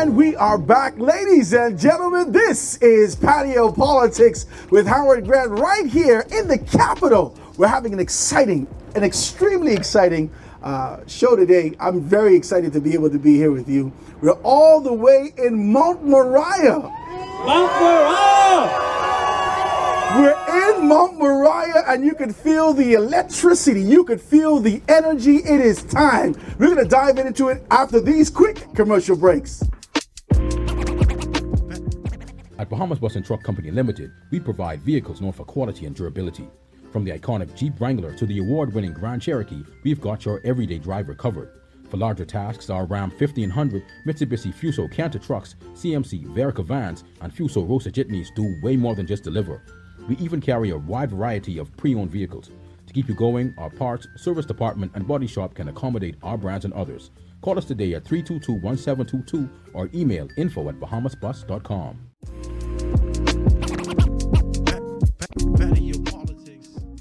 And we are back, ladies and gentlemen. This is Patio Politics with Howard Grant right here in the Capitol. We're having an exciting, an extremely exciting uh, show today. I'm very excited to be able to be here with you. We're all the way in Mount Moriah. Mount Moriah! We're in Mount Moriah and you can feel the electricity. You can feel the energy. It is time. We're going to dive into it after these quick commercial breaks. At Bahamas Bus and Truck Company Limited, we provide vehicles known for quality and durability. From the iconic Jeep Wrangler to the award winning Grand Cherokee, we've got your everyday driver covered. For larger tasks, our Ram 1500, Mitsubishi Fuso Canter trucks, CMC Veryca vans, and Fuso Rosa jitneys do way more than just deliver. We even carry a wide variety of pre owned vehicles. To keep you going, our parts, service department, and body shop can accommodate our brands and others. Call us today at 322 1722 or email info at bahamasbus.com.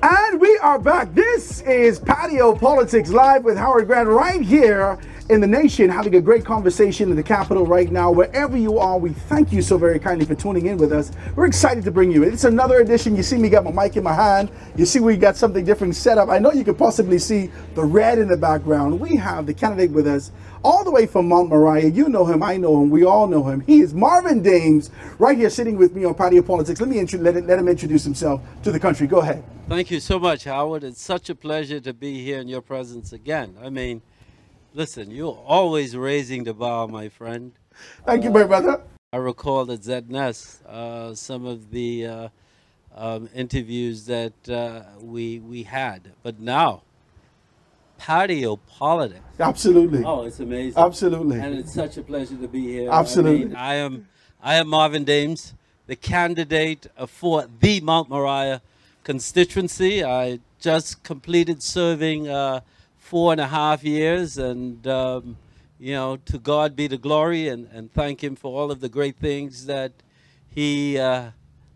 And we are back. This is Patio Politics Live with Howard Grant right here in the nation, having a great conversation in the Capitol right now. Wherever you are, we thank you so very kindly for tuning in with us. We're excited to bring you. It's another edition. You see me got my mic in my hand. You see we got something different set up. I know you can possibly see the red in the background. We have the candidate with us all the way from Mount Moriah. You know him, I know him, we all know him. He is Marvin Dames, right here sitting with me on Patio Politics. Let me intro- let, it, let him introduce himself to the country. Go ahead. Thank you so much, Howard. It's such a pleasure to be here in your presence again. I mean, listen, you're always raising the bar, my friend. Thank you, my brother. I recall at ZNS uh, some of the uh, um, interviews that uh, we we had, but now patio politics. Absolutely. Oh, it's amazing. Absolutely. and it's such a pleasure to be here. Absolutely. I, mean, I am I am Marvin Dames, the candidate uh, for the Mount Moriah constituency. I just completed serving uh, four and a half years, and um, you know, to God be the glory, and, and thank Him for all of the great things that He uh,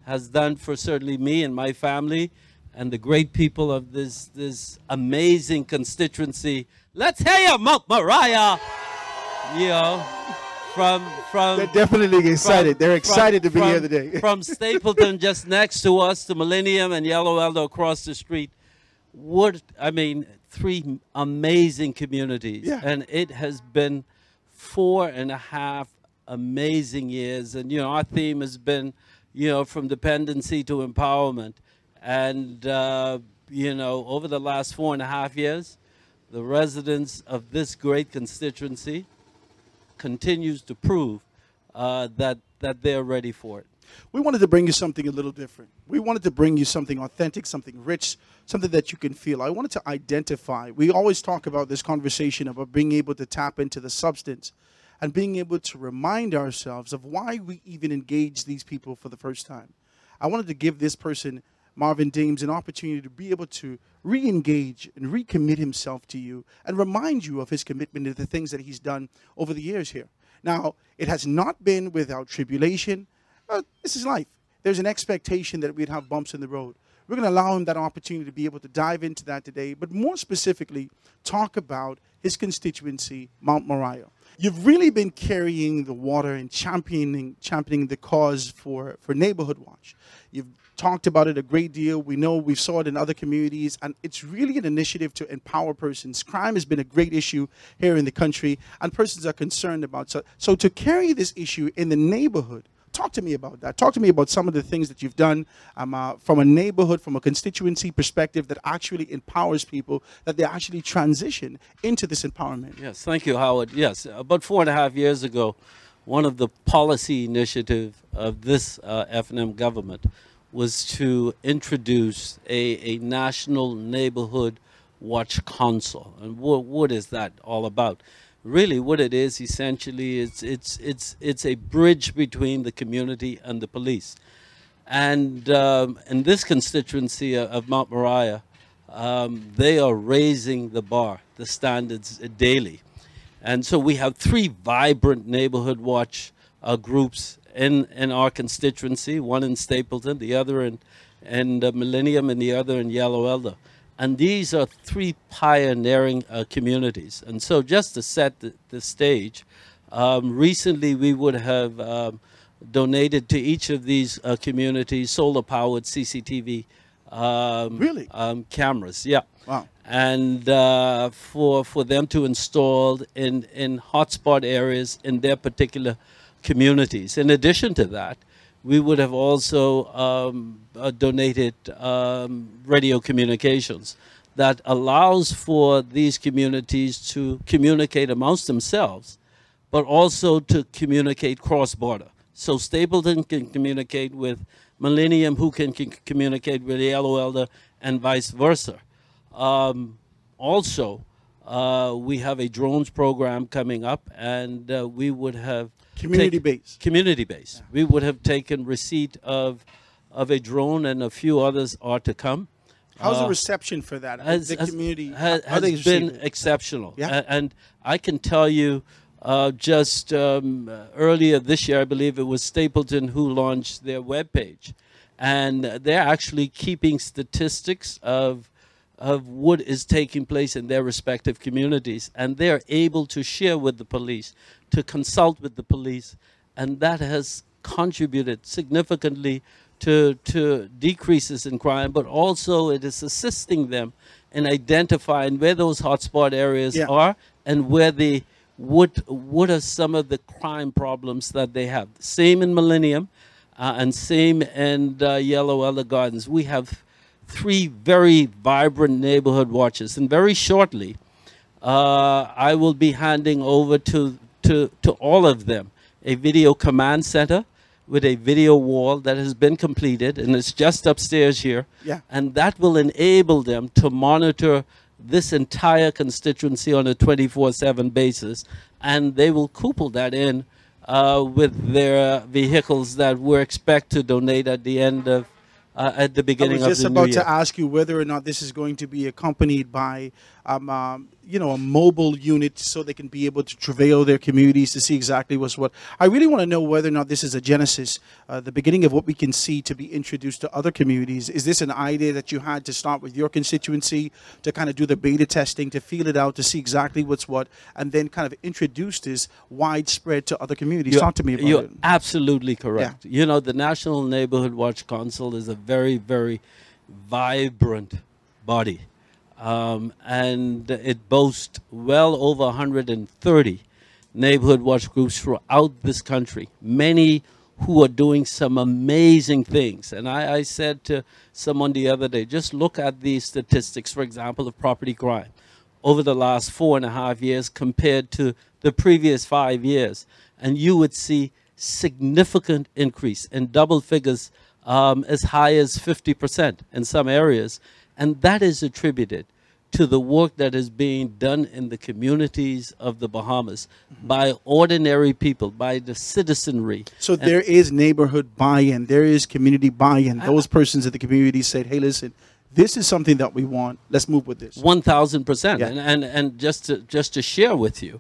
has done for certainly me and my family, and the great people of this this amazing constituency. Let's hear you, Mount Moriah. You know, from from They're definitely excited. They're excited to be here today. from Stapleton, just next to us, to Millennium and Yellow Elder across the street. What I mean, three amazing communities, Yeah. and it has been four and a half amazing years. And you know, our theme has been, you know, from dependency to empowerment. And uh, you know, over the last four and a half years, the residents of this great constituency continues to prove uh, that that they're ready for it. We wanted to bring you something a little different. We wanted to bring you something authentic, something rich, something that you can feel. I wanted to identify. We always talk about this conversation about being able to tap into the substance and being able to remind ourselves of why we even engage these people for the first time. I wanted to give this person, Marvin Dames, an opportunity to be able to re engage and recommit himself to you and remind you of his commitment to the things that he's done over the years here. Now, it has not been without tribulation. Uh, this is life. There's an expectation that we'd have bumps in the road. We're going to allow him that opportunity to be able to dive into that today, but more specifically, talk about his constituency, Mount Moriah. You've really been carrying the water and championing championing the cause for, for Neighborhood Watch. You've talked about it a great deal. We know we saw it in other communities, and it's really an initiative to empower persons. Crime has been a great issue here in the country, and persons are concerned about. So, so to carry this issue in the neighborhood, talk to me about that. Talk to me about some of the things that you've done um, uh, from a neighborhood, from a constituency perspective that actually empowers people, that they actually transition into this empowerment. Yes, thank you, Howard. Yes, about four and a half years ago, one of the policy initiative of this uh, FNM government was to introduce a, a national neighborhood watch council. And what is that all about? Really, what it is essentially is it's it's it's a bridge between the community and the police. And um, in this constituency of, Mount Moriah, um, they are raising the bar, the standards daily. And so we have three vibrant neighborhood watch uh, groups in, in our constituency, one in Stapleton, the other in, in uh, Millennium, and the other in Yellow Elder. And these are three pioneering uh, communities. And so just to set the, the stage, Um, recently, we would have um, donated to each of these uh, communities solar-powered CCTV um, Really? um, cameras. Yeah Wow. and uh, for for them to install in in hotspot areas in their particular communities. In addition to that, we would have also um, uh, donated um, radio communications that allows for these communities to communicate amongst themselves, but also to communicate cross border. So Stapleton can communicate with Millennium, who can, c- communicate with Yellow Elder, and vice versa. Um, also, uh, we have a drones program coming up, and uh, we would have Community take- based. Community based. We would have taken receipt of of a drone, and a few others are to come. How's the Uh, reception for that? has, the community has, they has been exceptional. Yeah. A- And I can tell you, uh, just um, earlier this year, I believe it was Stapleton who launched their webpage. And they're actually keeping statistics of, of what is taking place in their respective communities. And they're able to share with the police, to consult with the police. And that has contributed significantly to, to decreases in crime, but also it is assisting them in identifying where those hotspot areas Yeah. are and where the what what are some of the crime problems that they have. Same in Millennium, uh, and same in uh, Yellow Elder Gardens. We have three very vibrant neighborhood watches, and very shortly, uh, I will be handing over to, to, to all of them a video command center with a video wall that has been completed and it's just upstairs here. Yeah. And that will enable them to monitor this entire constituency on a 24 7 basis. And they will couple that in uh, with their vehicles that we expect to donate at the end of, uh, at the I beginning was of just the about new year. to ask you whether or not this is going to be accompanied by, um, um, you know, a mobile unit so they can be able to travail their communities to see exactly what's what. I really want to know whether or not this is a genesis, uh, the beginning of what we can see to be introduced to other communities. Is this an idea that you had to start with your constituency to kind of do the beta testing, to feel it out, to see exactly what's what, and then kind of introduce this widespread to other communities? You're- Talk to me about You're it. absolutely correct. You know, the National Neighborhood Watch Council is a very, very vibrant body. Um, and it boasts well over 130 neighborhood watch groups throughout this country, many who are doing some amazing things. And I, I said to someone the other day, just look at the statistics, for example, of property crime over the last four and a half years compared to the previous five years, and you would see significant increase in double figures um, as high as 50% in some areas. And that is attributed to the work that is being done in the communities of the Bahamas by ordinary people, by the citizenry. So there is neighborhood buy-in. There is community buy-in. Those persons in the community said, "Hey, listen, this is something that we want. Let's move with this." One thousand percent, Yeah. and and and just to just to share with you,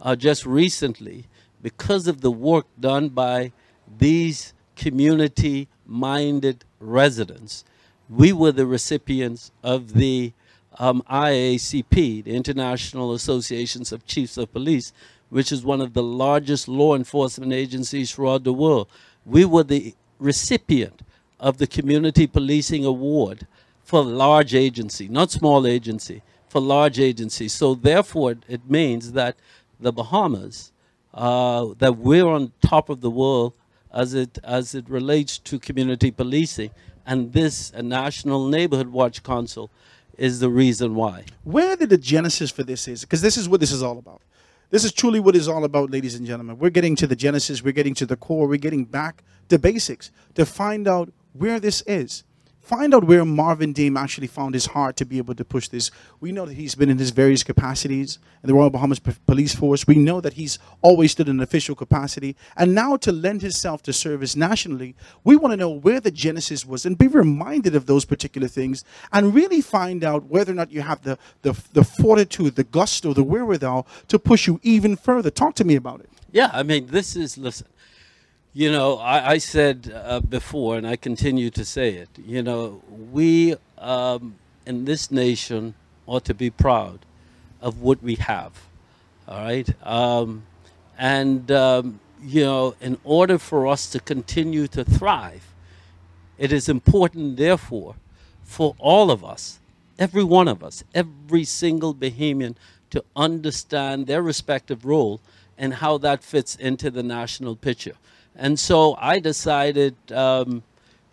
uh, just recently, because of the work done by these community-minded residents, we were the recipients of the um, IACP, the International Associations of Chiefs of Police, which is one of the largest law enforcement agencies throughout the world. We were the recipient of the Community Policing Award for large agency, not small agency, for large agency. So therefore, it- means that the Bahamas, uh, that we're on top of the world as it as it relates to community policing, and this a National Neighborhood Watch Council is the reason why. Where did the genesis for this is? Because this is what this is all about. This is truly what it's all about, ladies and gentlemen. We're getting to the genesis. We're getting to the core. We're getting back to basics to find out where this is. Find out where Marvin Dame actually found his heart to be able to push this. We know that he's been in his various capacities in the Royal Bahamas P- Police Force. We know that he's always stood in an official capacity. And now to lend himself to service nationally, we want to know where the genesis was and be reminded of those particular things and really find out whether or not you have the, the, the fortitude, the gusto, the wherewithal to push you even further. Talk to me about it. Yeah, I mean, this is, listen, you know, I, I said uh, before, and I continue to say it, you know, we um, in this nation ought to be proud of what we have, all right? Um, And, um, you know, in order for us to continue to thrive, it is important, therefore, for all of us, every one of us, every single Bahamian, to understand their respective role and how that fits into the national picture. And so I decided, um,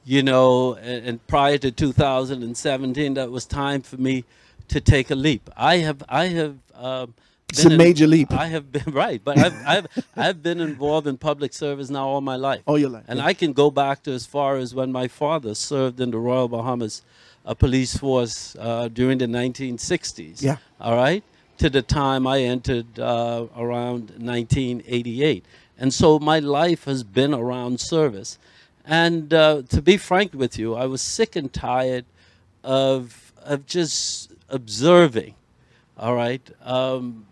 you know, and, and prior to 2017, that was time for me to take a leap. I have, I have. Um, It's a been in- major leap. I have been right, but I've, I've I've been involved in public service now all my life. All your life, and yeah. I can go back to as far as when my father served in the Royal Bahamas uh, Police Force uh, during the 1960s. Yeah. All right. To the time I entered uh, around 1988, and so my life has been around service. And uh, to be frank with you, I was sick and tired of of just observing all right, um,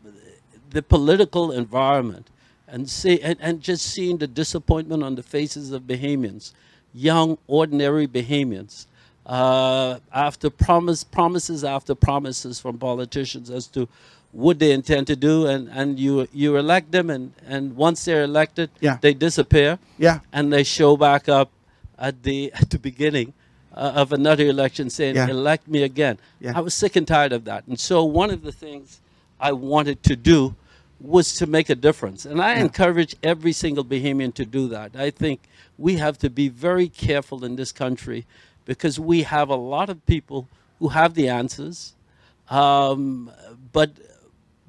the political environment, and see and, and just seeing the disappointment on the faces of Bahamians, young, ordinary Bahamians, uh, after promise, promises after promises from politicians as to what they intend to do, and, and you you elect them, and, and once they're elected, Yeah. they disappear Yeah. and they show back up at the at the beginning uh, of another election saying Yeah. elect me again Yeah. i was sick and tired of that and so one of the things i wanted to do was to make a difference and i encourage every single bahamian to do that i think we have to be very careful in this country because we have a lot of people who have the answers um, but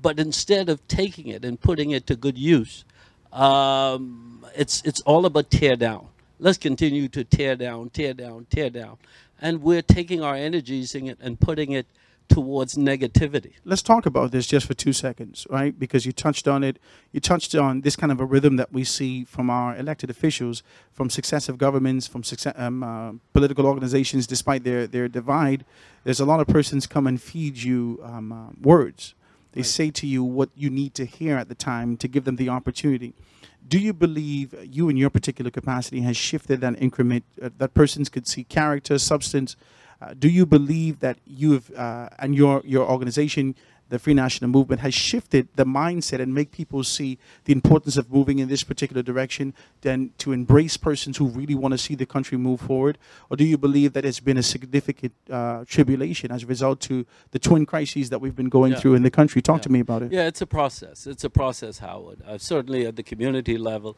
but instead of taking it and putting it to good use, um, it's it's all about tear down. Let's continue to tear down, tear down, tear down, and we're taking our energies in it and putting it towards negativity. let's talk about this just for two seconds, right? Because you touched on it. You touched on this kind of a rhythm that we see from our elected officials, from successive governments, from success, um, uh, political organizations. Despite their their divide, there's a lot of persons come and feed you um, uh, words. They say to you what you need to hear at the time to give them the opportunity. Do you believe you, in your particular capacity, has shifted that increment uh, that persons could see character, substance? Uh, do you believe that you have uh, and your your organization, the Free National Movement, has shifted the mindset and make people see the importance of moving in this particular direction, than to embrace persons who really want to see the country move forward, or do you believe that it's been a significant uh, tribulation as a result to the twin crises that we've been going Yeah. through in the country? Talk Yeah. to me about it. Yeah, it's a process. It's a process, Howard. Uh, certainly at the community level,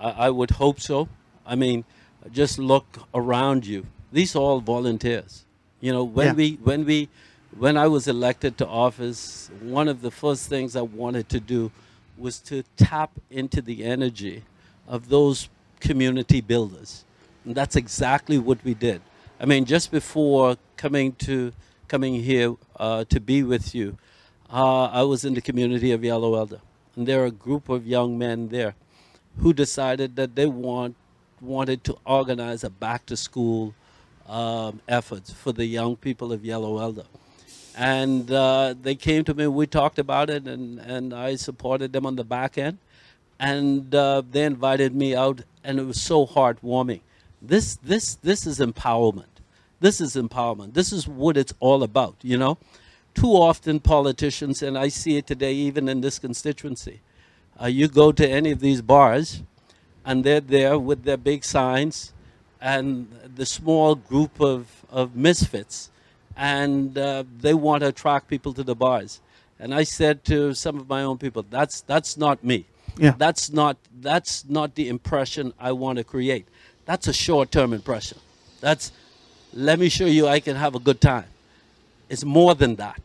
I, I would hope so. I mean, just look around you. These are all volunteers. You know, when Yeah. we when we when I was elected to office, one of the first things I wanted to do was to tap into the energy of those community builders. And that's exactly what we did. I mean, just before coming to coming here uh, to be with you, uh, I was in the community of Yellow Elder, and there are a group of young men there who decided that they want wanted to organize a back to school um, effort for the young people of Yellow Elder. And uh, they came to me, we talked about it, and, and I supported them on the back end. And uh, they invited me out, and it was so heartwarming. This, this, this is empowerment. This is empowerment. This is what it's all about, you know? Too often, politicians, and I see it today even in this constituency, uh, you go to any of these bars, and they're there with their big signs and the small group of, of misfits, and uh, they want to attract people to the bars. And I said to some of my own people, that's, that's not me. Yeah. That's not, that's not the impression I want to create. That's a short term impression. That's, let me show you I can have a good time. It's more than that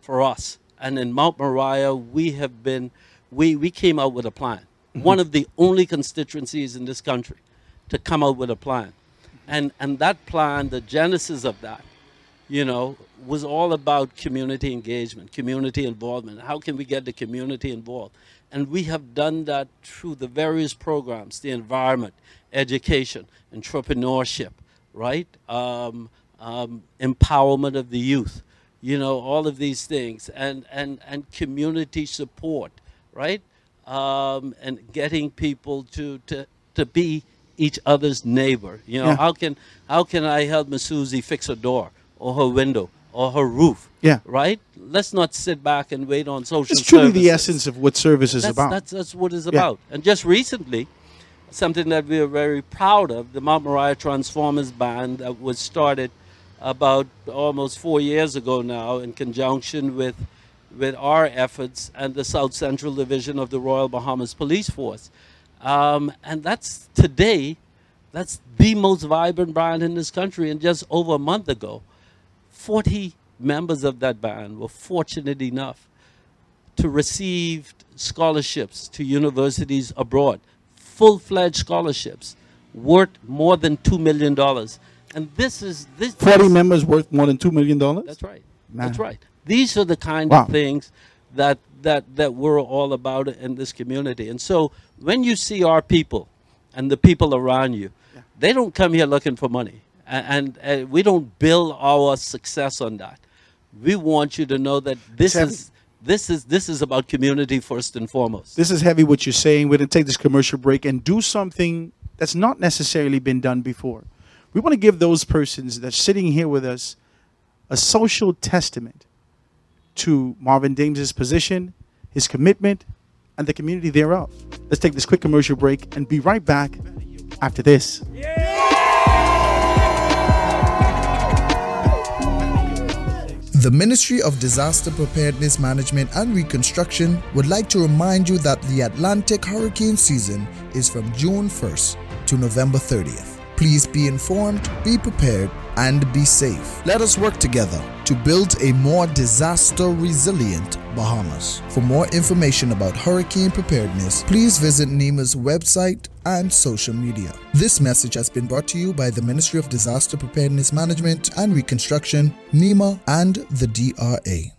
for us. And in Mount Moriah, we have been, we, we came out with a plan. One of the only constituencies in this country to come out with a plan. And, and that plan, the genesis of that, you know, was all about community engagement, community involvement. How can we get the community involved? And we have done that through the various programs, the environment, education, entrepreneurship, right? Um, um, empowerment of the youth, you know, all of these things, and, and, and community support, right? Um, and getting people to, to, to be each other's neighbor. You know, Yeah. how can how can I help Miss Susie fix her door or her window or her roof? Yeah. Right? let's not sit back and wait on social. It's truly the essence of what service is that's, about. That's, that's what it's about. And just recently, something that we are very proud of, the Mount Moriah Transformers Band that was started about almost four years ago now in conjunction with with our efforts and the South Central Division of the Royal Bahamas Police Force. Um, and that's today, that's the most vibrant band in this country. And just over a month ago, 40 members of that band were fortunate enough to receive scholarships to universities abroad, full fledged scholarships worth more than $2 million. And this is this. 40 this- members worth more than $2 million? That's right. That's right. These are the kind Wow. of things that that that we're all about in this community. And so when you see our people and the people around you, they don't come here looking for money, A- and, and we don't build our success on that. We want you to know that this It's is this is this is about community first and foremost. This is heavy what you're saying. We're going to take this commercial break and do something that's not necessarily been done before. We want to give those persons that's sitting here with us a social testament to Marvin Dames' position, his commitment, and the community thereof. Let's take this quick commercial break and be right back after this. The Ministry of Disaster Preparedness Management and Reconstruction would like to remind you that the Atlantic hurricane season is from June 1st to November 30th. Please be informed, be prepared, and be safe. Let us work together to build a more disaster resilient Bahamas. For more information about hurricane preparedness, please visit NEMA's website and social media. This message has been brought to you by the Ministry of Disaster Preparedness Management and Reconstruction, NEMA, and the DRA.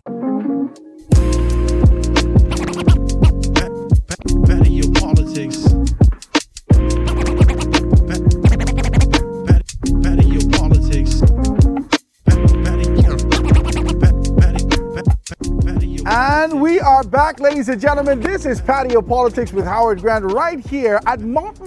We are back, ladies and gentlemen. This is Patio Politics with Howard Grant right here at Mount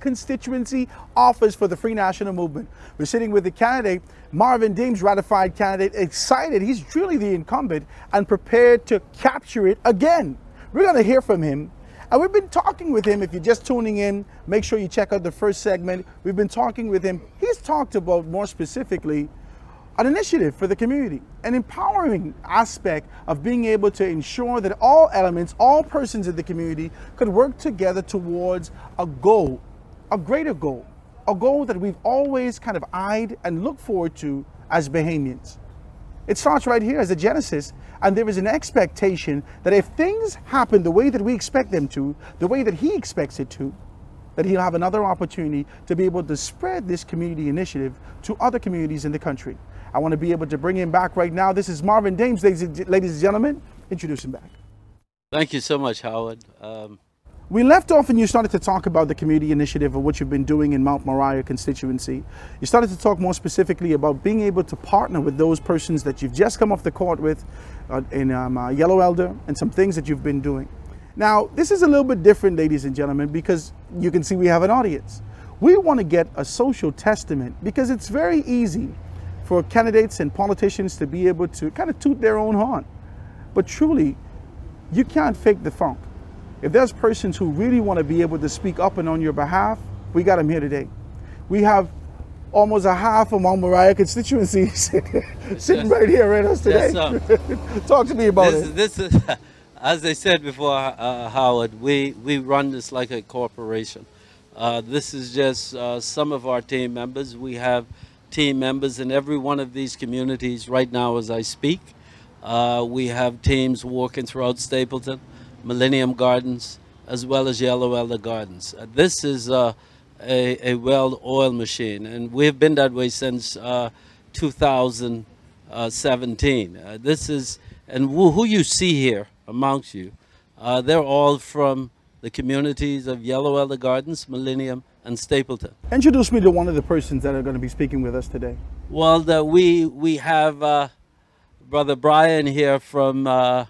Constituency Office for the Free National Movement. We're sitting with the candidate, Marvin Dames, ratified candidate, excited. He's truly the incumbent and prepared to capture it again. We're going to hear from him. And we've been talking with him. If you're just tuning in, make sure you check out the first segment. We've been talking with him. He's talked about more specifically an initiative for the community, an empowering aspect of being able to ensure that all elements, all persons in the community could work together towards a goal, a greater goal, a goal that we've always kind of eyed and looked forward to as Bahamians. It starts right here as a genesis, and there is an expectation that if things happen the way that we expect them to, the way that he expects it to, that he'll have another opportunity to be able to spread this community initiative to other communities in the country. I want to be able to bring him back right now. This is Marvin Dames, ladies and gentlemen. Introduce him back. Thank you so much, Howard. Um, We left off and you started to talk about the community initiative of what you've been doing in Mount Moriah constituency. You started to talk more specifically about being able to partner with those persons that you've just come off the court with uh, in um, uh, Yellow Elder and some things that you've been doing. Now, this is a little bit different, ladies and gentlemen, because you can see we have an audience. We want to get a social testament because it's very easy for candidates and politicians to be able to kind of toot their own horn. But truly, you can't fake the funk. If there's persons who really want to be able to speak up and on your behalf, we got them here today. We have almost a half of Mount Moriah constituency sitting right here with us today. Yes, Talk to me about this, it. this is, as I said before, uh, Howard, we, we run this like a corporation. Uh, this is just uh, some of our team members. We have team members in every one of these communities right now as I speak. Uh, we have teams working throughout Stapleton, Millennium Gardens, as well as Yellow Elder Gardens. Uh, this is uh, a, a well-oiled machine, and we've been that way since uh, 2017. Uh, this is, and who, who you see here amongst you, uh, they're all from the communities of Yellow Elder Gardens, Millennium, and Stapleton. Introduce me to one of the persons that are going to be speaking with us today. Well, the, we we have uh, Brother Brian here from uh,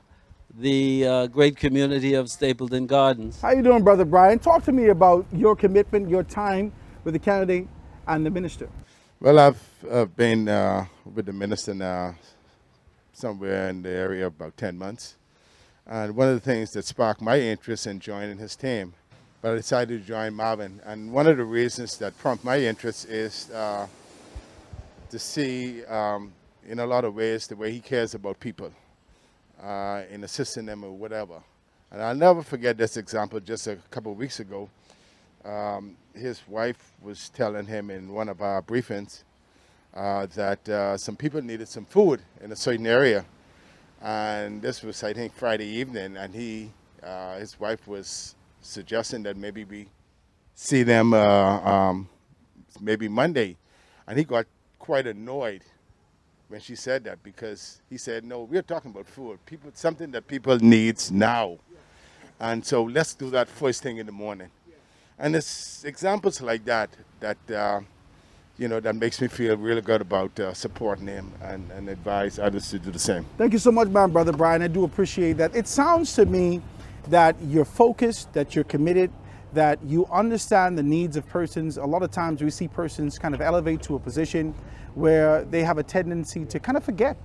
the uh, great community of Stapleton Gardens. How you doing, Brother Brian? Talk to me about your commitment, your time with the candidate and the minister. Well, I've uh, been uh, with the minister now somewhere in the area of about 10 months. And one of the things that sparked my interest in joining his team, but I decided to join Marvin. And one of the reasons that prompted my interest is uh, to see, um, in a lot of ways, the way he cares about people uh, in assisting them or whatever. And I'll never forget this example just a couple of weeks ago. Um, his wife was telling him in one of our briefings uh, that uh, some people needed some food in a certain area. And this was, I think, Friday evening, and he, uh, his wife was suggesting that maybe we see them uh, um, maybe Monday. And he got quite annoyed when she said that because he said, no, we're talking about food, people, something that people needs now. And so let's do that first thing in the morning. And it's examples like that that uh, you know that makes me feel really good about uh, supporting him and, and advise others to do the same. Thank you so much, my brother Brian. I do appreciate that. It sounds to me that you're focused, that you're committed, that you understand the needs of persons. A lot of times we see persons kind of elevate to a position where they have a tendency to kind of forget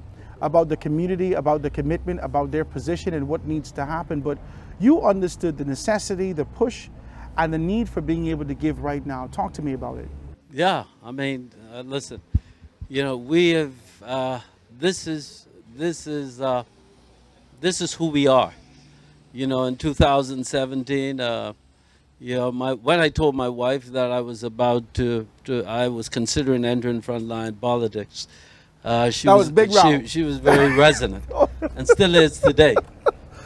about the community, about the commitment, about their position and what needs to happen. But you understood the necessity, the push, and the need for being able to give right now. Talk to me about it. Yeah, I mean, uh, listen, you know, we have. Uh, this is this is uh, this is who we are. You know, in 2017, uh, you know, my when I told my wife that I was about to, to I was considering entering frontline politics. Uh, she That was big she, she was very resonant, and still is today.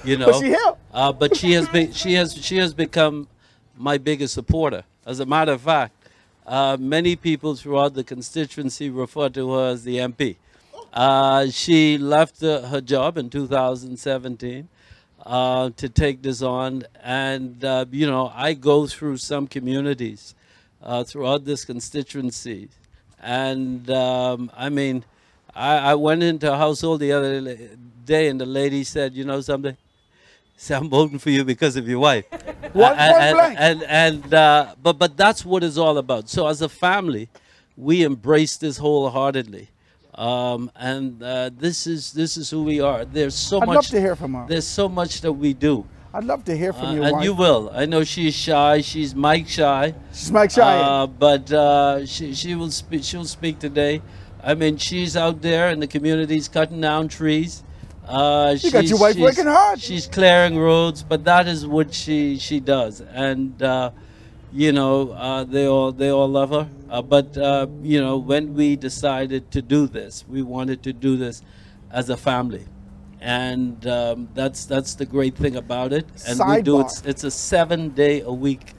You know, But she uh, but she has been she has she has become my biggest supporter. As a matter of fact, uh, many people throughout the constituency refer to her as the MP. Uh, she left uh, her job in 2017 uh, to take this on, and uh, you know I go through some communities uh, throughout this constituency, and um, I mean, I, I went into a household the other day, and the lady said, "You know something." Say, I'm voting for you because of your wife. One and, point blank. and and uh, but but that's what it's all about. So as a family, we embrace this wholeheartedly, um, and uh, this is this is who we are. There's so I'd much. love to hear from her. There's so much that we do, I'd love to hear from Uh, your and wife. you will. I know she's shy. She's Mike shy. She's Mike Shy. Uh, but uh, she she will speak. She'll speak today. I mean, she's out there in the communities cutting down trees. Uh, You got your wife working hard. She's clearing roads, but that is what she she does, and uh, you know uh, they all they all love her. Uh, but uh, you know when we decided to do this, we wanted to do this as a family, and um, that's that's the great thing about it. And we do it. It's a seven day a week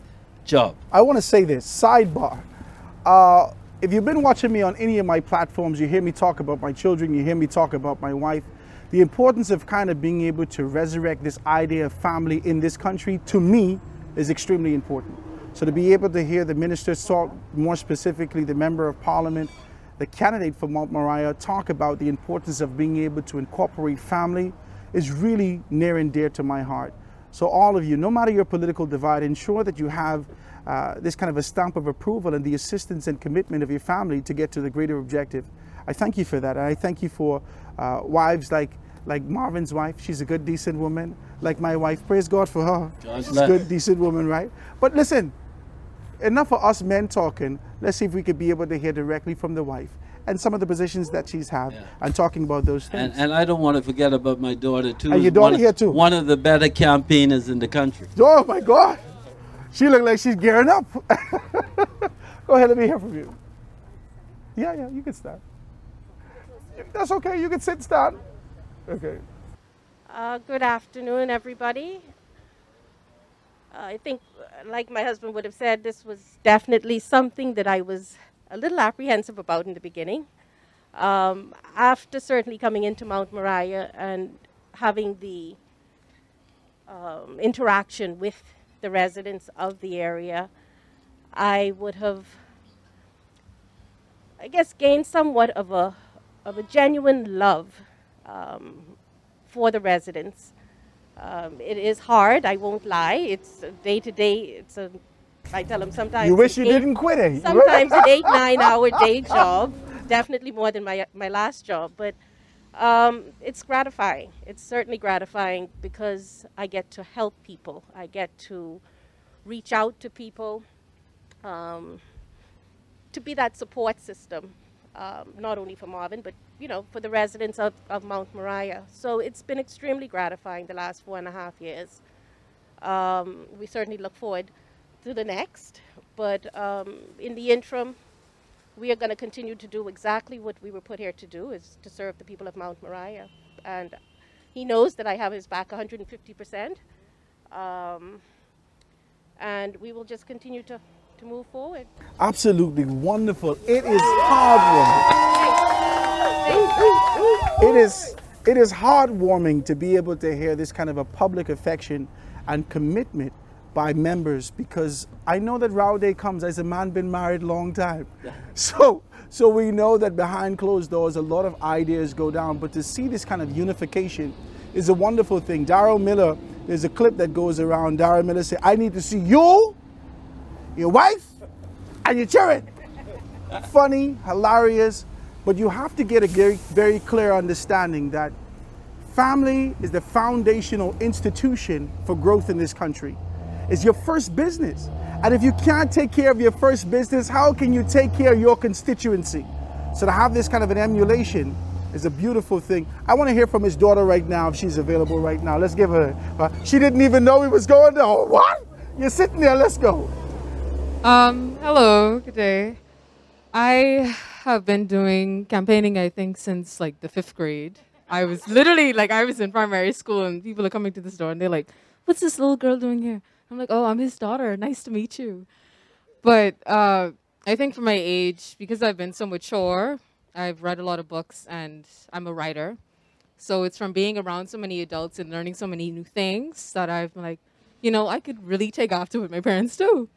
job. I want to say this sidebar. Uh, if you've been watching me on any of my platforms, you hear me talk about my children, you hear me talk about my wife. The importance of kind of being able to resurrect this idea of family in this country, to me, is extremely important. So to be able to hear the minister talk, more specifically the member of parliament, the candidate for Mount Moriah, talk about the importance of being able to incorporate family is really near and dear to my heart. So all of you, no matter your political divide, ensure that you have uh, this kind of a stamp of approval and the assistance and commitment of your family to get to the greater objective. I thank you for that. And I thank you for uh, wives like like Marvin's wife. She's a good, decent woman. Like my wife. Praise God for her. God She's a good, decent woman, right? But listen, enough for us men talking. Let's see if we could be able to hear directly from the wife and some of the positions that she's had Yeah. and talking about those things. And, and I don't want to forget about my daughter too. And your daughter one of- here, too. One of the better campaigners in the country. Oh my God. She looked like she's gearing up. Go ahead, let me hear from you. Yeah, yeah, you can start. That's okay, you can sit and stand. Okay. Uh, good afternoon, everybody. Uh, I think, like my husband would have said, this was definitely something that I was a little apprehensive about in the beginning. Um, after certainly coming into Mount Moriah and having the um, interaction with the residents of the area, I would have, I guess, gained somewhat of a, of a genuine love um, for the residents. Um, it is hard, I won't lie. It's day to day. It's a, I tell them sometimes. You wish you eight- didn't quit it. Sometimes an eight, nine hour day job. Definitely more than my, my last job. But Um, it's gratifying. It's certainly gratifying because I get to help people. I get to reach out to people, um, to be that support system, um, not only for Marvin, but you know, for the residents of, of Mount Moriah. So it's been extremely gratifying the last four and a half years. Um, we certainly look forward to the next, but um, in the interim, we are going to continue to do exactly what we were put here to do, is to serve the people of Mount Moriah. And he knows that I have his back 150%. Um, and we will just continue to, to move forward. Absolutely wonderful. It is heartwarming. It is it is heartwarming to be able to hear this kind of a public affection and commitment by members because I know that Rao Day comes as a man been married long time. So so we know that behind closed doors a lot of ideas go down, but to see this kind of unification is a wonderful thing. Daryl Miller, there's a clip that goes around. Daryl Miller said, I need to see you, your wife, and your children. Funny, hilarious, but you have to get a very, very clear understanding that family is the foundational institution for growth in this country. It's your first business. And if you can't take care of your first business, how can you take care of your constituency? So to have this kind of an emulation is a beautiful thing. I want to hear from his daughter right now if she's available right now. Let's give her. Uh, she didn't even know he was going there. Oh, what? You're sitting there. Let's go. Um, hello, good day. I have been doing campaigning, I think, since like the fifth grade. I was literally like, I was in primary school and people are coming to this door and they're like, what's this little girl doing here? I'm like, oh, I'm his daughter. Nice to meet you. But uh, I think for my age, because I've been so mature, I've read a lot of books and I'm a writer. So it's from being around so many adults and learning so many new things that I've been like, you know, I could really take after what my parents do.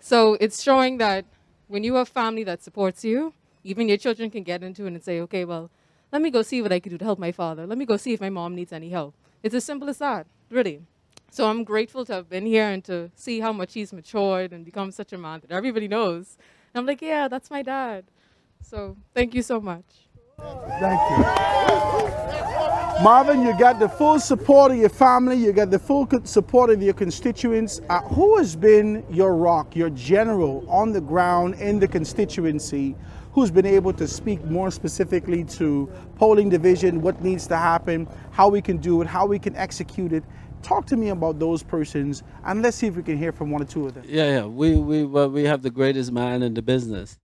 So it's showing that when you have family that supports you, even your children can get into it and say, okay, well, let me go see what I can do to help my father. Let me go see if my mom needs any help. It's as simple as that, really. So I'm grateful to have been here and to see how much he's matured and become such a man that everybody knows. And I'm like, yeah, that's my dad. So thank you so much. Thank you. Marvin, you got the full support of your family, you got the full support of your constituents. Uh, who has been your rock, your general on the ground in the constituency? Who's been able to speak more specifically to polling division, what needs to happen, how we can do it, how we can execute it? Talk to me about those persons, and let's see if we can hear from one or two of them. Yeah, yeah. We we well, we have the greatest man in the business,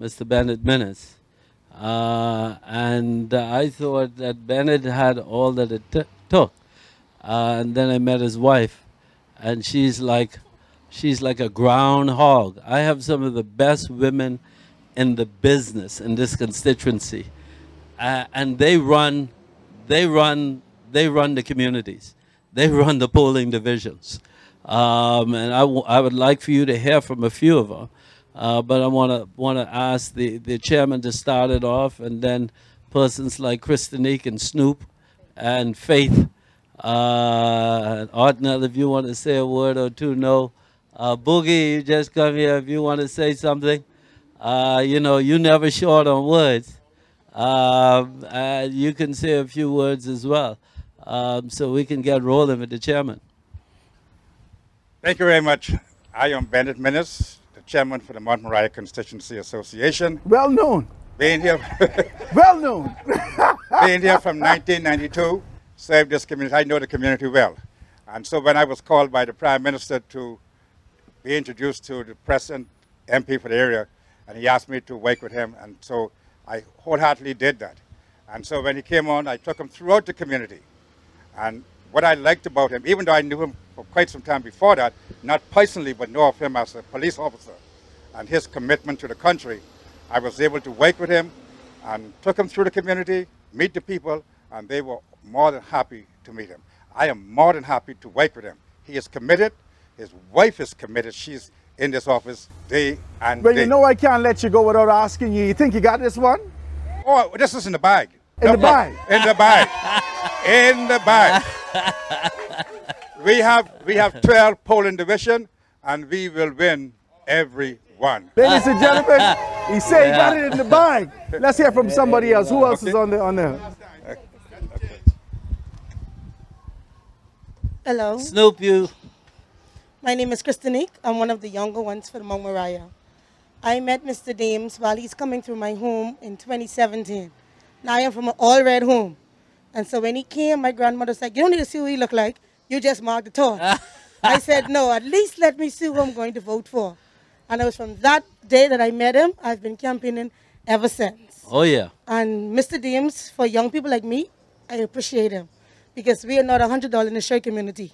Mr. Bennett Minnis, uh, and uh, I thought that Bennett had all that it t- took, uh, and then I met his wife, and she's like, she's like a groundhog. I have some of the best women in the business in this constituency, uh, and they run, they run, they run the communities, they run the polling divisions. Um, and I, w- I would like for you to hear from a few of them. Uh, but I want to want to ask the, the chairman to start it off, and then persons like Christinique and Snoop and Faith. Uh, Artnell, if you want to say a word or two, no. Uh, Boogie, you just come here if you want to say something. Uh, you know, you never short on words. Um, and you can say a few words as well. Um, so we can get rolling with the chairman. Thank you very much. I am Bennett the chairman for the Mount Moriah Constituency Association. Well known, Being here, well known. being here from 1992, served this community. I know the community well. And so when I was called by the Prime Minister to be introduced to the present MP for the area, and he asked me to work with him, and so I wholeheartedly did that. And so when he came on, I took him throughout the community. And what I liked about him, even though I knew him for quite some time before that, not personally, but know of him as a police officer and his commitment to the country, I was able to work with him and took him through the community, meet the people, and they were more than happy to meet him. I am more than happy to work with him. He is committed. His wife is committed. She's in this office day and But day. you know I can't let you go without asking you. You think you got this one? oh, this is in the bag. In the bag? In the bag. in the bag. we have we have 12 polling division, and we will win every one. Ladies and gentlemen, he said he got it in the bag. Let's hear from somebody else. Who else is on the on there? Hello. Snoop you. My name is Kristinique. I'm one of the younger ones from Mount Moriah. I met Mr. Dames while he's coming through my home in 2017. Now I am from an all red home. And so when he came, my grandmother said, You don't need to see who he look like. You just mark the torch. I said, No, at least let me see who I'm going to vote for. And it was from that day that I met him. I've been campaigning ever since. Oh yeah. And Mr. Dames, for young people like me, I appreciate him because we are not a hundred dollar in the shirt community.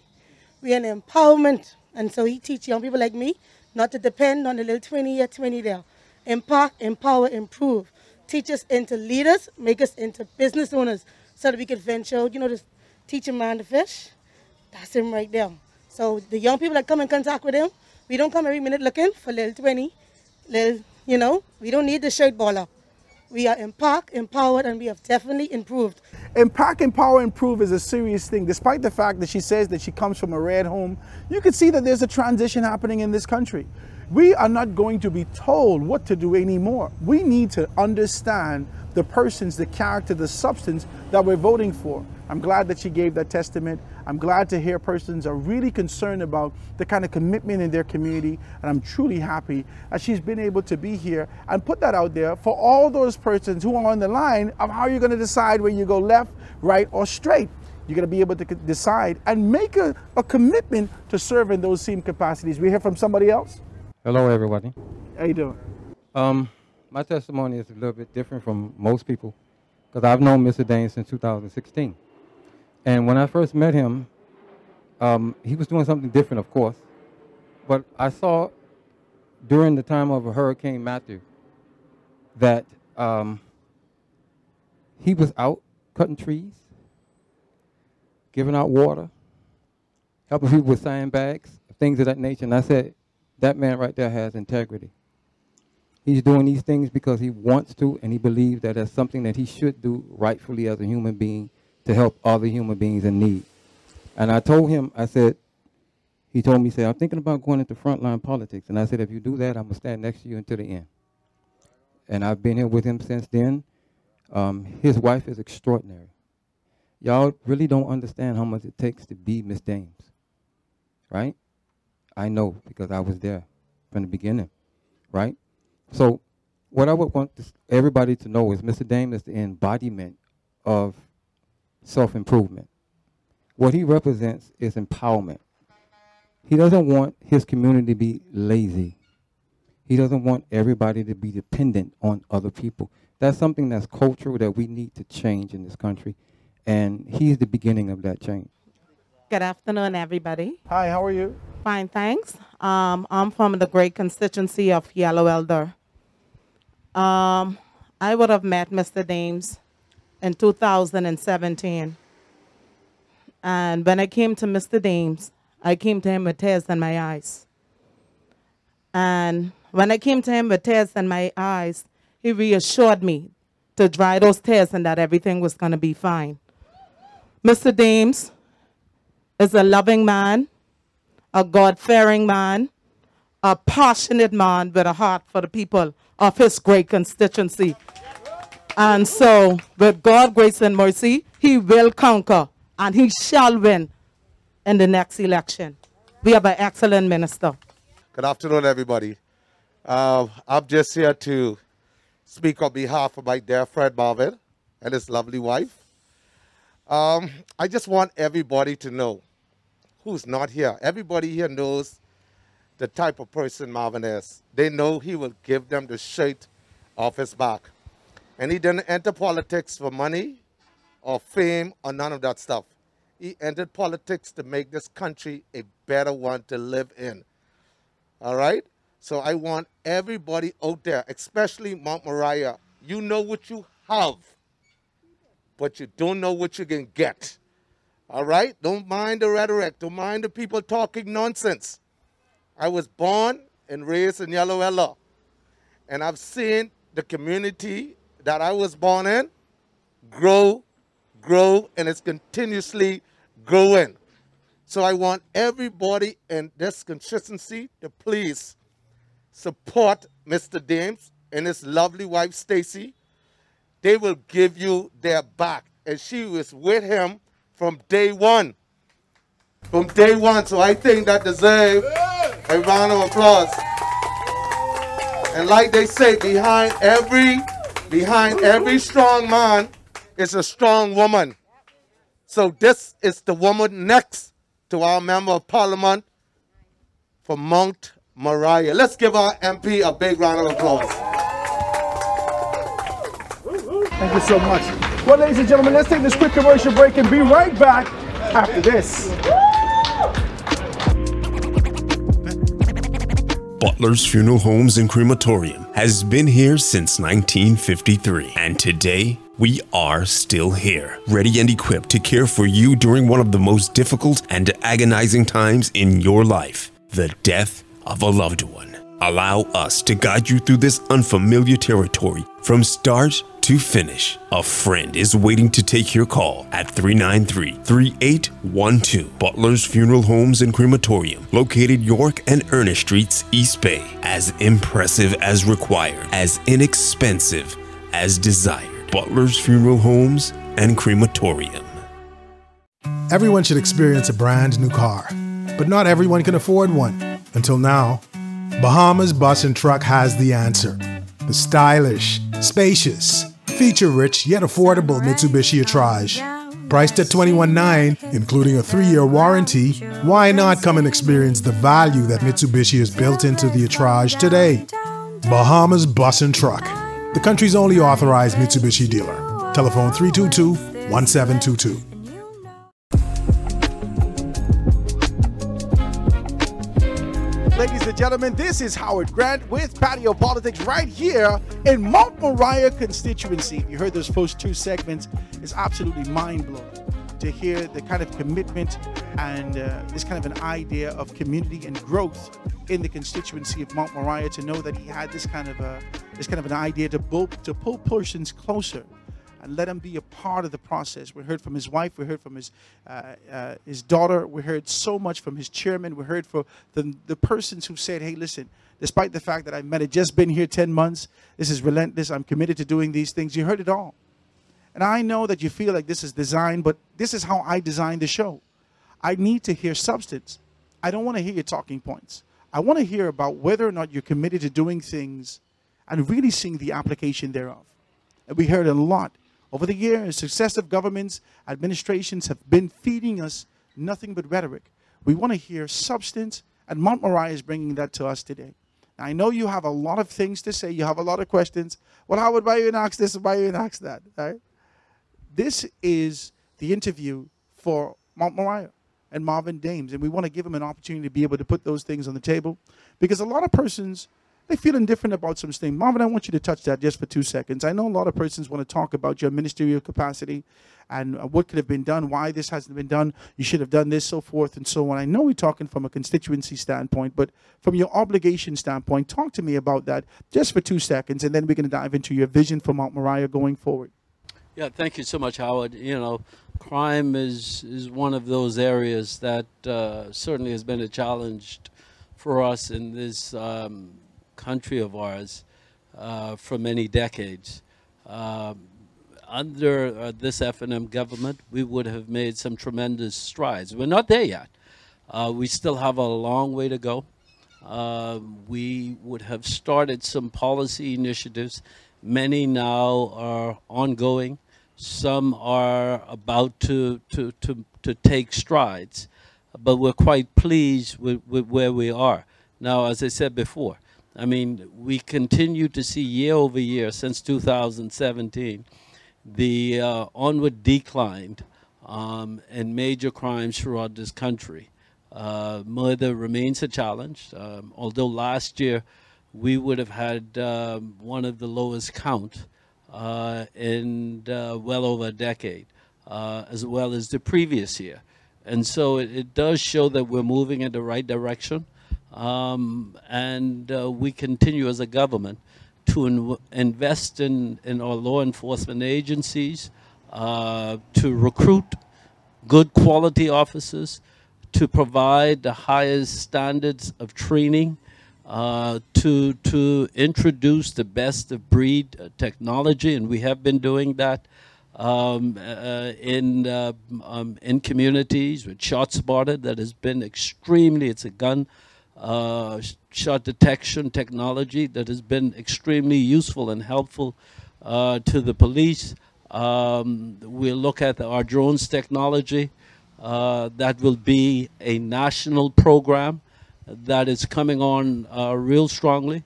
We are an empowerment, and so he teach young people like me not to depend on the little twenty here, twenty there. Empower, empower, improve. Teach us into leaders, make us into business owners, so that we can venture. out, You know, just teach a man to fish. That's him right there. So the young people that come in contact with him, we don't come every minute looking for little twenty, little. You know, we don't need the shirt baller. We are empowered, empowered, and we have definitely improved. Impact, empower, improve is a serious thing. Despite the fact that she says that she comes from a red home, you can see that there's a transition happening in this country. We are not going to be told what to do anymore. We need to understand the persons, the character, the substance that we're voting for. I'm glad that she gave that testament. I'm glad to hear persons are really concerned about the kind of commitment in their community. And I'm truly happy that she's been able to be here and put that out there for all those persons who are on the line of how you're going to decide where you go left, right, or straight. You're going to be able to decide and make a, a commitment to serve in those same capacities. We hear from somebody else. Hello, everybody. How you doing? Um, my testimony is a little bit different from most people because I've known Mr. Dane since 2016. And when I first met him, um, he was doing something different, of course. But I saw during the time of Hurricane Matthew that um, he was out cutting trees, giving out water, helping people with sandbags, things of that nature. And I said, that man right there has integrity. He's doing these things because he wants to, and he believes that that's something that he should do rightfully as a human being to help other human beings in need. And I told him, I said, he told me, he said, I'm thinking about going into frontline politics. And I said, if you do that, I'm going to stand next to you until the end. And I've been here with him since then. Um, his wife is extraordinary. Y'all really don't understand how much it takes to be Miss Dames, right? I know because I was there from the beginning, right? So, what I would want this, everybody to know is Mr. Dame is the embodiment of self improvement. What he represents is empowerment. He doesn't want his community to be lazy. He doesn't want everybody to be dependent on other people. That's something that's cultural that we need to change in this country. And he's the beginning of that change. Good afternoon, everybody. Hi, how are you? Fine, thanks. Um, I'm from the great constituency of Yellow Elder. Um, I would have met Mr. Dames in 2017. And when I came to Mr. Dames, I came to him with tears in my eyes. And when I came to him with tears in my eyes, he reassured me to dry those tears and that everything was going to be fine. Mr. Dames is a loving man, a God fearing man, a passionate man with a heart for the people of his great constituency. And so, with God, grace, and mercy, he will conquer and he shall win in the next election. We have an excellent minister. Good afternoon, everybody. Uh, I'm just here to speak on behalf of my dear friend Marvin and his lovely wife. Um, I just want everybody to know who's not here. Everybody here knows the type of person Marvin is. They know he will give them the shirt off his back. And he didn't enter politics for money or fame or none of that stuff. He entered politics to make this country a better one to live in. All right? So I want everybody out there, especially Mount Moriah, you know what you have, but you don't know what you can get. All right? Don't mind the rhetoric. Don't mind the people talking nonsense. I was born and raised in Yellow Elder, and I've seen the community that I was born in grow, grow, and it's continuously growing. So I want everybody in this consistency to please support Mr. Dames and his lovely wife Stacy. They will give you their back. And she was with him from day one. from day one. So I think that deserves a round of applause. And like they say, behind every behind every strong man is a strong woman. So this is the woman next to our member of parliament for Mount Moriah. Let's give our MP a big round of applause. Thank you so much. Well, ladies and gentlemen, let's take this quick commercial break and be right back after this. Butler's Funeral Homes and Crematorium has been here since 1953, and today we are still here, ready and equipped to care for you during one of the most difficult and agonizing times in your life the death of a loved one. Allow us to guide you through this unfamiliar territory from start to finish. A friend is waiting to take your call at 393 3812. Butler's Funeral Homes and Crematorium, located York and Ernest Streets, East Bay. As impressive as required, as inexpensive as desired. Butler's Funeral Homes and Crematorium. Everyone should experience a brand new car, but not everyone can afford one. Until now, Bahamas Bus and Truck has the answer. The stylish, spacious, feature-rich yet affordable Mitsubishi Attrage, Priced at $21,900, including a three-year warranty, why not come and experience the value that Mitsubishi has built into the Attrage today? Bahamas Bus and Truck, the country's only authorized Mitsubishi dealer. Telephone 322 1722. Gentlemen, this is Howard Grant with Patio Politics right here in Mount Moriah constituency. If you heard those first two segments, it's absolutely mind blowing to hear the kind of commitment and uh, this kind of an idea of community and growth in the constituency of Mount Moriah. To know that he had this kind of a this kind of an idea to pull to pull persons closer and let him be a part of the process. We heard from his wife, we heard from his uh, uh, his daughter, we heard so much from his chairman, we heard from the, the persons who said, hey, listen, despite the fact that I've met it, just been here 10 months, this is relentless, I'm committed to doing these things. You heard it all. And I know that you feel like this is designed, but this is how I designed the show. I need to hear substance. I don't want to hear your talking points. I want to hear about whether or not you're committed to doing things and really seeing the application thereof. And we heard a lot over the years, successive governments, administrations have been feeding us nothing but rhetoric. We want to hear substance, and Mount is bringing that to us today. Now, I know you have a lot of things to say. You have a lot of questions. Well, how would and ask this? Why you and ask that? Right? This is the interview for Mount and Marvin Dames, and we want to give him an opportunity to be able to put those things on the table, because a lot of persons they feel indifferent about some things. Marvin, I want you to touch that just for two seconds. I know a lot of persons want to talk about your ministerial capacity and uh, what could have been done, why this hasn't been done, you should have done this, so forth and so on. I know we're talking from a constituency standpoint, but from your obligation standpoint, talk to me about that just for two seconds, and then we're going to dive into your vision for Mount Moriah going forward. Yeah, thank you so much, Howard. You know, crime is is one of those areas that uh, certainly has been a challenge for us in this um, country of ours uh, for many decades. Um, under uh, this FNM government, we would have made some tremendous strides. We're not there yet. Uh, we still have a long way to go. Um, we would have started some policy initiatives. Many now are ongoing. Some are about to, to, to, to take strides. But we're quite pleased with, with where we are. Now, as I said before, I mean, we continue to see year over year since 2017 the uh, onward decline um, in major crimes throughout this country. Uh, murder remains a challenge, um, although last year we would have had um, one of the lowest count uh, in uh, well over a decade, uh, as well as the previous year. And so it, it does show that we're moving in the right direction. Um, and uh, we continue as a government to in invest in, in our law enforcement agencies, uh, to recruit good quality officers, to provide the highest standards of training, uh, to, to introduce the best of breed uh, technology, and we have been doing that. um, uh, in uh, um, in communities with ShotSpotter that has been extremely. It's a gun uh, shot detection technology that has been extremely useful and helpful uh, to the police. Um, we'll look at our drones technology. Uh, that will be a national program that is coming on uh, real strongly,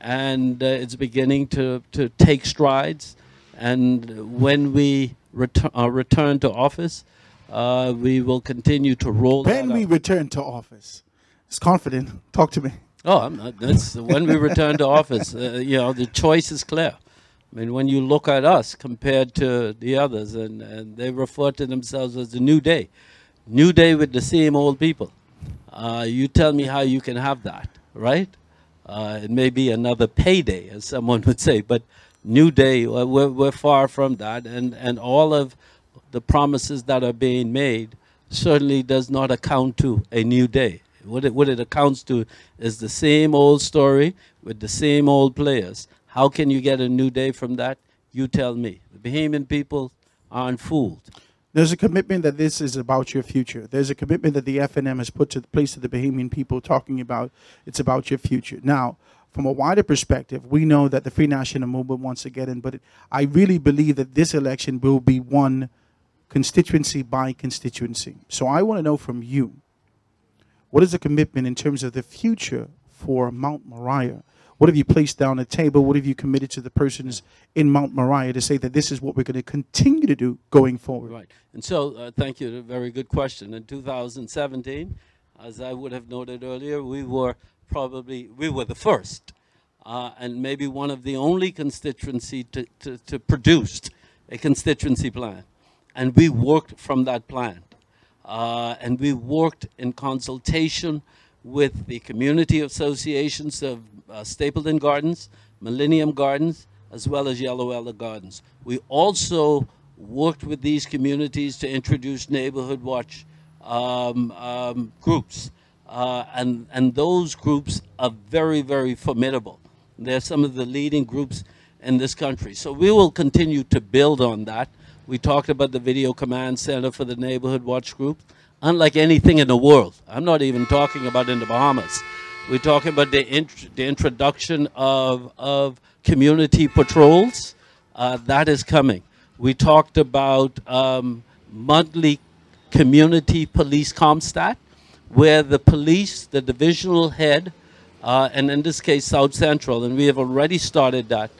and uh, it's beginning to, to take strides. And when we retur- uh, return to office, uh, we will continue to roll that When we out. return to office, it's confident. Talk to me. Oh, I'm not, that's when we return to office. Uh, you know, the choice is clear. I mean, when you look at us compared to the others, and, and they refer to themselves as the new day, new day with the same old people. Uh, you tell me how you can have that, right? Uh, it may be another payday, as someone would say, but new day, we're, we're far from that. And, and all of the promises that are being made certainly does not account to a new day. What it, what it accounts to is the same old story with the same old players. How can you get a new day from that? You tell me. The Bahamian people aren't fooled. There's a commitment that this is about your future. There's a commitment that the FNM has put to the place of the Bahamian people talking about it's about your future. Now, from a wider perspective, we know that the Free National Movement wants to get in, but it, I really believe that this election will be won constituency by constituency. So I want to know from you, what is the commitment in terms of the future for Mount Moriah? What have you placed down the table? What have you committed to the persons in Mount Moriah to say that this is what we're going to continue to do going forward? Right. And so, uh, thank you. Very good question. In 2017, as I would have noted earlier, we were probably we were the first, uh, and maybe one of the only constituency to, to, to produce a constituency plan, and we worked from that plan, uh, and we worked in consultation with the community associations of uh, Stapleton Gardens, Millennium Gardens, as well as Yellow Elder Gardens. We also worked with these communities to introduce neighborhood watch um, um, groups. Uh, and, and those groups are very, very formidable. They're some of the leading groups in this country. So we will continue to build on that. We talked about the Video Command Center for the Neighborhood Watch Group. Unlike anything in the world, I'm not even talking about in the Bahamas. We're talking about the, int- the introduction of, of community patrols. Uh, that is coming. We talked about um, monthly community police CompStat, where the police, the divisional head, uh, and in this case South Central, and we have already started that,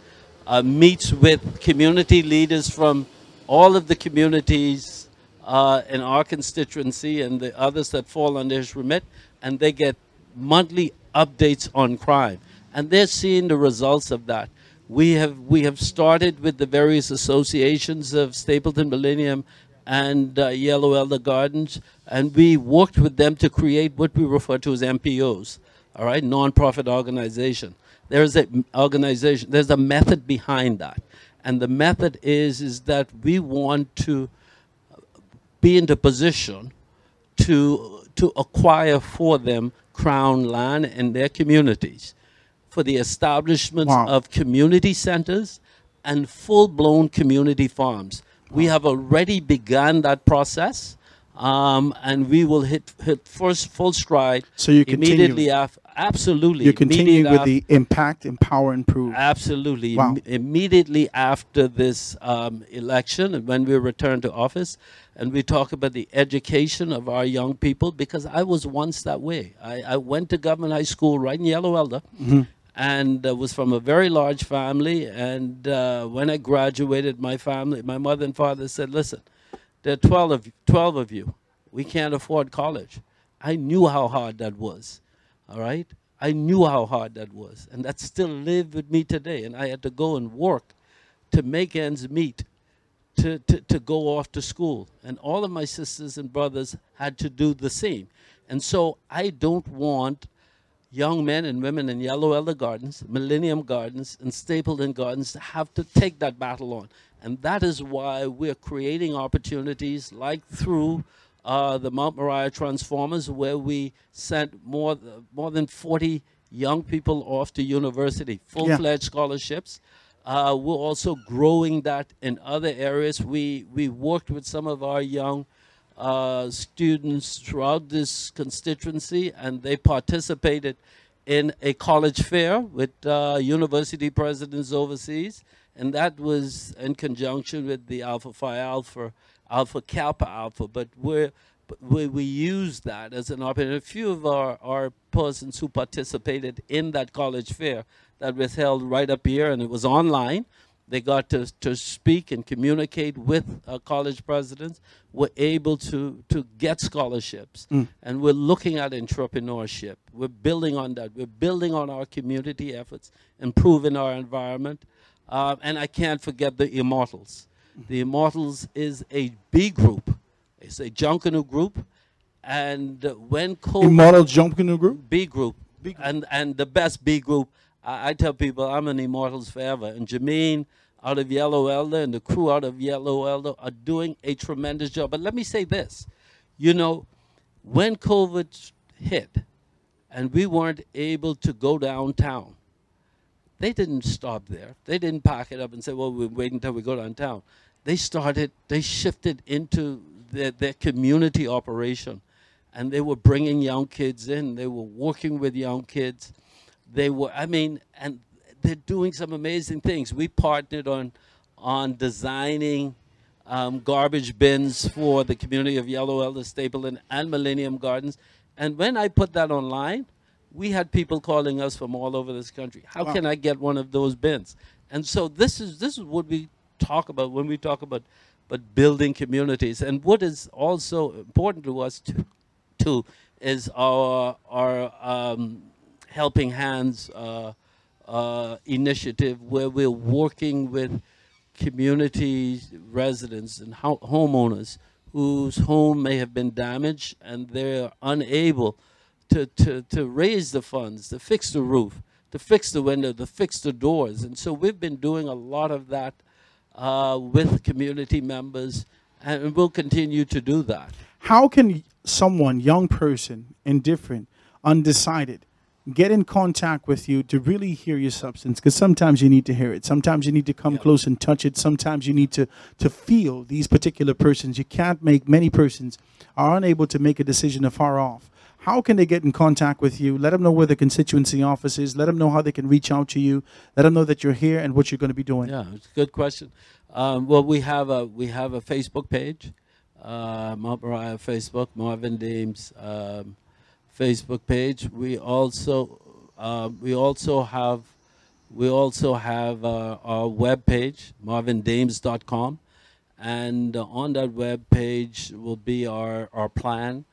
uh, meets with community leaders from all of the communities uh, in our constituency and the others that fall under his remit, and they get monthly updates on crime, and they're seeing the results of that. We have we have started with the various associations of Stapleton Millennium and uh, Yellow Elder Gardens, and we worked with them to create what we refer to as NPOs, all right, nonprofit organization. There is a m- organization. There's a method behind that, and the method is is that we want to be in the position to to acquire for them crown land in their communities for the establishment Wow. of community centers and full-blown community farms. We have already begun that process, um, and we will hit hit first full stride. So you continue- immediately after. Absolutely, You're continuing with af- the impact, empower, improve. Absolutely. Wow. Im- immediately after this um, election, and when we return to office, and we talk about the education of our young people, because I was once that way. I, I went to government high school right in Yellow Elder, Mhm. and uh, was from a very large family. And uh, when I graduated, my family, my mother and father said, "Listen, there are 12 of, 12 of you. We can't afford college." I knew how hard that was. All right? I knew how hard that was. And that still lived with me today. And I had to go and work to make ends meet, to, to, to go off to school. And all of my sisters and brothers had to do the same. And so I don't want young men and women in Yellow Elder Gardens, Millennium Gardens, and Stapleton Gardens have to take that battle on. And that is why we're creating opportunities like through uh, the Mount Moriah Transformers, where we sent more, more than 40 young people off to university, full fledged scholarships. Uh, we're also growing that in other areas. We we worked with some of our young uh, students throughout this constituency, and they participated in a college fair with uh, university presidents overseas, and that was in conjunction with the Alpha Phi Alpha, Alpha Kappa Alpha. But we, we use that as an opportunity. A few of our, our persons who participated in that college fair that was held right up here, and it was online. They got to, to speak and communicate with uh, college presidents. Were able to, to get scholarships. Mm. And we're looking at entrepreneurship. We're building on that. We're building on our community efforts, improving our environment. Uh, and I can't forget the Immortals. The Immortals is a B group. It's a Junkanoo group. And uh, when COVID Immortal Junkanoo group? B group. And and the best B group. I, I tell people I'm an Immortals forever. And Jameen out of Yellow Elder and the crew out of Yellow Elder are doing a tremendous job. But let me say this. You know, when COVID hit and we weren't able to go downtown, they didn't stop there. They didn't pack it up and say, well, we're waiting until we go downtown. They started, they shifted into their, their community operation. And they were bringing young kids in. They were working with young kids. They were, I mean, and they're doing some amazing things. We partnered on, on designing um, garbage bins for the community of Yellow Elder, Stapleton, and Millennium Gardens. And when I put that online, we had people calling us from all over this country. How Wow. can I get one of those bins? And so this is this is what we talk about when we talk about but building communities. And what is also important to us too, too is our our um, helping hands uh, uh, initiative where we're working with community residents and ho- homeowners whose home may have been damaged and they're unable to, to, to raise the funds, to fix the roof, to fix the window, to fix the doors. And so we've been doing a lot of that uh, with community members, and we'll continue to do that. How can someone, young person, indifferent, undecided, get in contact with you to really hear your substance? Because sometimes you need to hear it. Sometimes you need to come close and touch it. Sometimes you need to to feel these particular persons. You can't make many persons are unable to make a decision afar off. How can they get in contact with you? Let them know where the constituency office is. Let them know how they can reach out to you. Let them know that you're here and what you're going to be doing. Yeah, it's a good question. Um, well, we have a we have a Facebook page, uh, Mount Moriah Facebook, Marvin Dames, um, Facebook page. We also uh, we also have we also have uh, our web page, marvindames.com, and uh, on that web page will be our our plan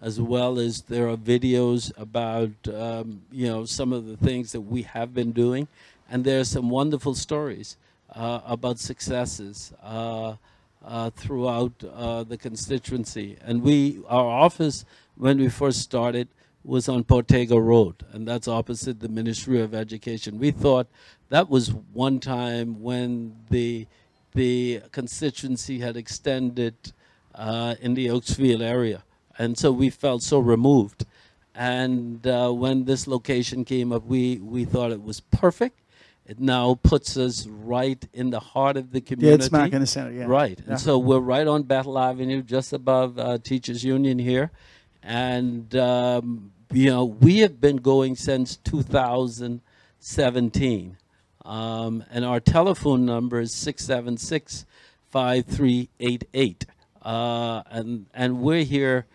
as well as there are videos about um, you know some of the things that we have been doing, and there are some wonderful stories uh, about successes uh, throughout uh, the constituency. And we, our office, when we first started, was on Portega Road, and that's opposite the Ministry of Education. We thought that was one time when the the constituency had extended uh, in the Oakes Field area and so we felt so removed. And uh, when this location came up, we, we thought it was perfect. It now puts us right in the heart of the community. Yeah, it's smack in the center, yeah. Right. Yeah. And so we're right on Battle Avenue, just above uh, Teachers Union here. And, um, you know, we have been going since 2017. Um, and our telephone number is 676 5388. Uh, and, and we're here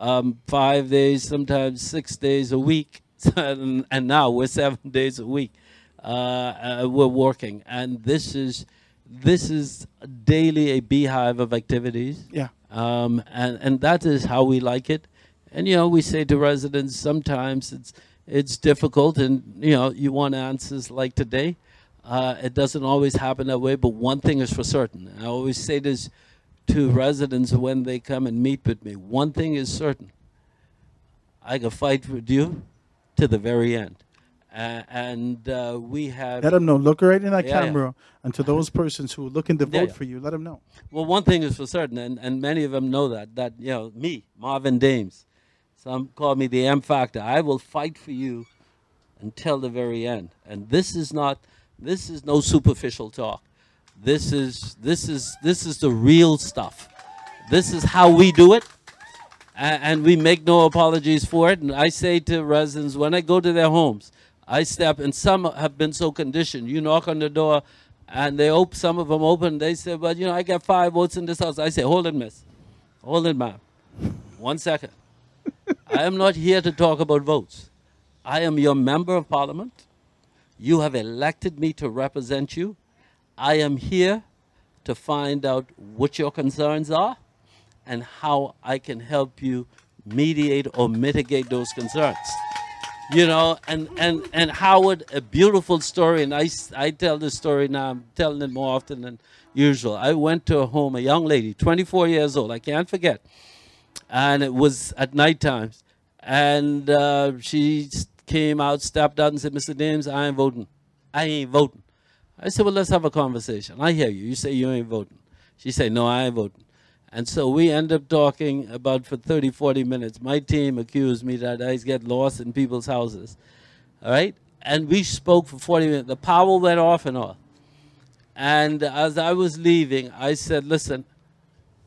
um, five days, sometimes six days a week, and, and now we're seven days a week. Uh, uh, we're working, and this is this is daily a beehive of activities. Yeah. Um, and and that is how we like it. And you know, we say to residents sometimes it's it's difficult, and you know, you want answers like today. Uh, it doesn't always happen that way, but one thing is for certain. I always say this to residents when they come and meet with me. One thing is certain. I can fight with you to the very end. Uh, and uh, we have. Let them know. Look right in that Yeah, yeah. camera. And to those persons who are looking to vote Yeah, yeah. for you, let them know. Well, one thing is for certain, and, and many of them know that, that, you know, me, Marvin Dames, some call me the M Factor. I will fight for you until the very end. And this is not This is no superficial talk. This is this is this is the real stuff. This is how we do it, and we make no apologies for it. And I say to residents when I go to their homes, I step, and some have been so conditioned. You knock on the door, and they open. Some of them open. They say, "But you know, I got five votes in this house." I say, "Hold it, miss. Hold it, ma'am. One second. I am not here to talk about votes. I am your member of parliament. You have elected me to represent you. I am here to find out what your concerns are and how I can help you mediate or mitigate those concerns. You know, and, and, and Howard, a beautiful story, and I I tell this story now, I'm telling it more often than usual. I went to a home, a young lady, 24 years old, I can't forget and it was at night times. And uh, she came out, stepped out, and said, "Mr. Dames, I ain't voting. I ain't voting." I said, "Well, let's have a conversation. I hear you. You say you ain't voting." She said, "No, I ain't voting." And so we end up talking about for 30, 40 minutes. My team accused me that I get lost in people's houses. All right? And we spoke for 40 minutes. The power went off and all. And as I was leaving, I said, listen,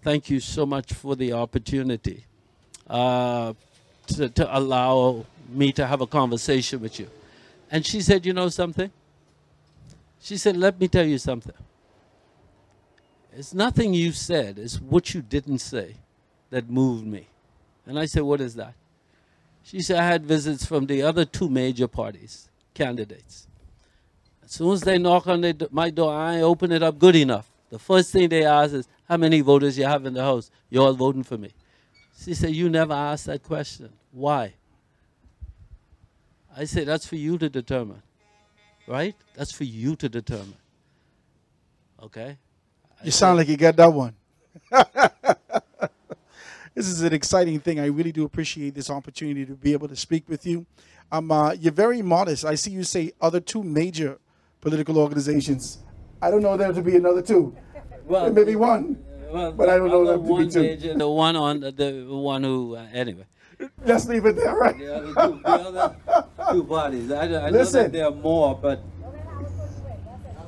thank you so much for the opportunity uh, to, to allow me to have a conversation with you. And she said, You know something? She said, Let me tell you something. It's nothing you said, it's what you didn't say that moved me. And I said, What is that? She said, I had visits from the other two major parties, candidates. As soon as they knock on the, my door, I open it up good enough. The first thing they ask is, How many voters you have in the house? You're all voting for me. She said, You never asked that question. Why? I said, That's for you to determine. Right? That's for you to determine. Okay? You sound like you got that one. this is an exciting thing. I really do appreciate this opportunity to be able to speak with you. Um, uh, you're very modest. I see you say other two major political organizations. I don't know there to be another two. Well, maybe one, Well, but I don't know the them to be two. major, the one on the, the one who uh, anyway. Let's leave it there, right? The other two, the other two parties. I, I know Listen. that there are more, but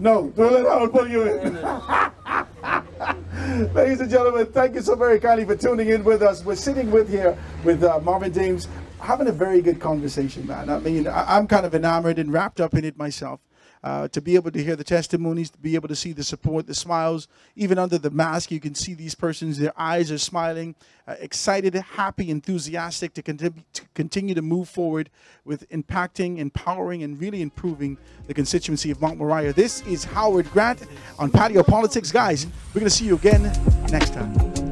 No, don't let Howard pull you in. Ladies and gentlemen, thank you so very kindly for tuning in with us. We're sitting with here with uh, Marvin Dames, having a very good conversation, man. I mean, I- I'm kind of enamored and wrapped up in it myself. Uh, to be able to hear the testimonies, to be able to see the support, the smiles, even under the mask, you can see these persons, their eyes are smiling, uh, excited, happy, enthusiastic to, to continue to move forward with impacting, empowering, and really improving the constituency of Mount Moriah. This is Howard Grant on Patio Politics. Guys, we're going to see you again next time.